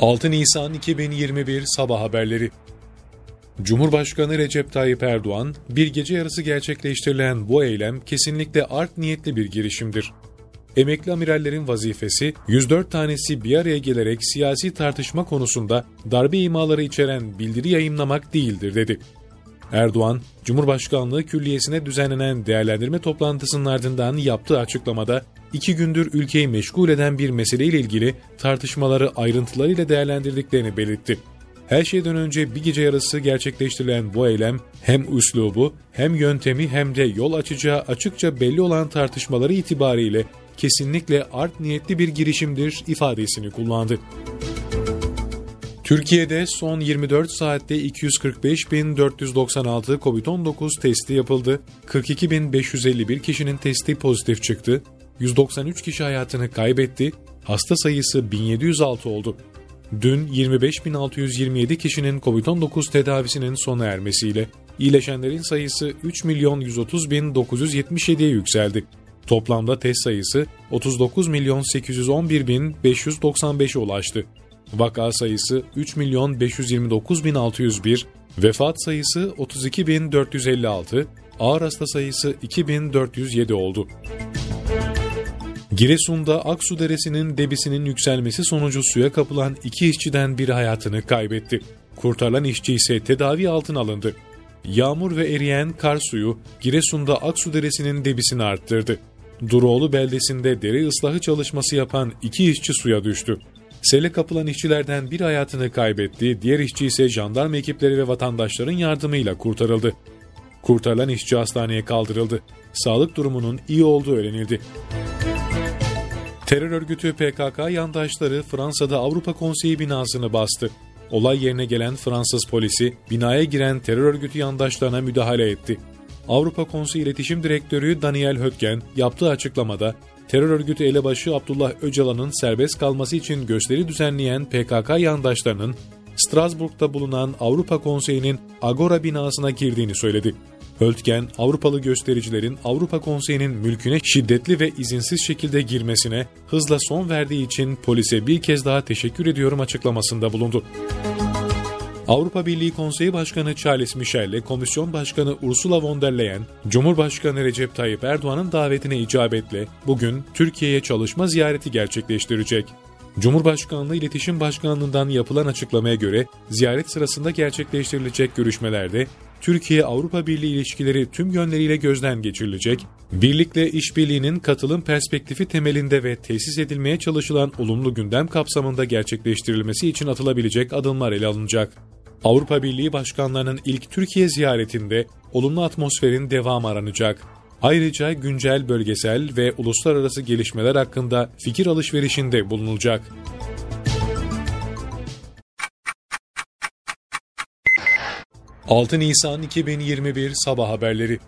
6 Nisan 2021 Sabah Haberleri Cumhurbaşkanı Recep Tayyip Erdoğan, bir gece yarısı gerçekleştirilen bu eylem kesinlikle art niyetli bir girişimdir. Emekli amirallerin vazifesi, 104 tanesi bir araya gelerek siyasi tartışma konusunda darbe imaları içeren bildiri yayınlamak değildir dedi. Erdoğan, Cumhurbaşkanlığı Külliyesi'ne düzenlenen değerlendirme toplantısının ardından yaptığı açıklamada, iki gündür ülkeyi meşgul eden bir meseleyle ilgili tartışmaları ayrıntılarıyla değerlendirdiklerini belirtti. Her şeyden önce bir gece yarısı gerçekleştirilen bu eylem hem üslubu hem yöntemi hem de yol açacağı açıkça belli olan tartışmaları itibariyle kesinlikle art niyetli bir girişimdir ifadesini kullandı. Türkiye'de son 24 saatte 245.496 COVID-19 testi yapıldı. 42.551 kişinin testi pozitif çıktı. 193 kişi hayatını kaybetti. Hasta sayısı 1706 oldu. Dün 25.627 kişinin COVID-19 tedavisinin sona ermesiyle iyileşenlerin sayısı 3 milyon 130 bin 977'ye yükseldi. Toplamda test sayısı 39 milyon 811 bin 595'e ulaştı. Vaka sayısı 3 milyon 529 bin 601, vefat sayısı 32 bin 456, ağır hasta sayısı 2407 oldu. Giresun'da Aksu Deresi'nin debisinin yükselmesi sonucu suya kapılan iki işçiden biri hayatını kaybetti. Kurtarılan işçi ise tedavi altına alındı. Yağmur ve eriyen kar suyu Giresun'da Aksu Deresi'nin debisini arttırdı. Duroğlu beldesinde dere ıslahı çalışması yapan iki işçi suya düştü. Sele kapılan işçilerden bir hayatını kaybetti, diğer işçi ise jandarma ekipleri ve vatandaşların yardımıyla kurtarıldı. Kurtarılan işçi hastaneye kaldırıldı. Sağlık durumunun iyi olduğu öğrenildi. Terör örgütü PKK yandaşları Fransa'da Avrupa Konseyi binasını bastı. Olay yerine gelen Fransız polisi binaya giren terör örgütü yandaşlarına müdahale etti. Avrupa Konseyi İletişim Direktörü Daniel Hötgen yaptığı açıklamada terör örgütü elebaşı Abdullah Öcalan'ın serbest kalması için gösteri düzenleyen PKK yandaşlarının Strasbourg'da bulunan Avrupa Konseyi'nin Agora binasına girdiğini söyledi. Höltgen, Avrupalı göstericilerin Avrupa Konseyi'nin mülküne şiddetli ve izinsiz şekilde girmesine hızla son verdiği için polise bir kez daha teşekkür ediyorum açıklamasında bulundu. Avrupa Birliği Konseyi Başkanı Charles Michel ile Komisyon Başkanı Ursula von der Leyen, Cumhurbaşkanı Recep Tayyip Erdoğan'ın davetine icabetle bugün Türkiye'ye çalışma ziyareti gerçekleştirecek. Cumhurbaşkanlığı İletişim Başkanlığı'ndan yapılan açıklamaya göre ziyaret sırasında gerçekleştirilecek görüşmelerde Türkiye-Avrupa Birliği ilişkileri tüm yönleriyle gözden geçirilecek, birlikle işbirliğinin katılım perspektifi temelinde ve tesis edilmeye çalışılan olumlu gündem kapsamında gerçekleştirilmesi için atılabilecek adımlar ele alınacak. Avrupa Birliği başkanlarının ilk Türkiye ziyaretinde olumlu atmosferin devamı aranacak. Ayrıca güncel bölgesel ve uluslararası gelişmeler hakkında fikir alışverişinde bulunulacak. ...6 Nisan 2021 Sabah Haberleri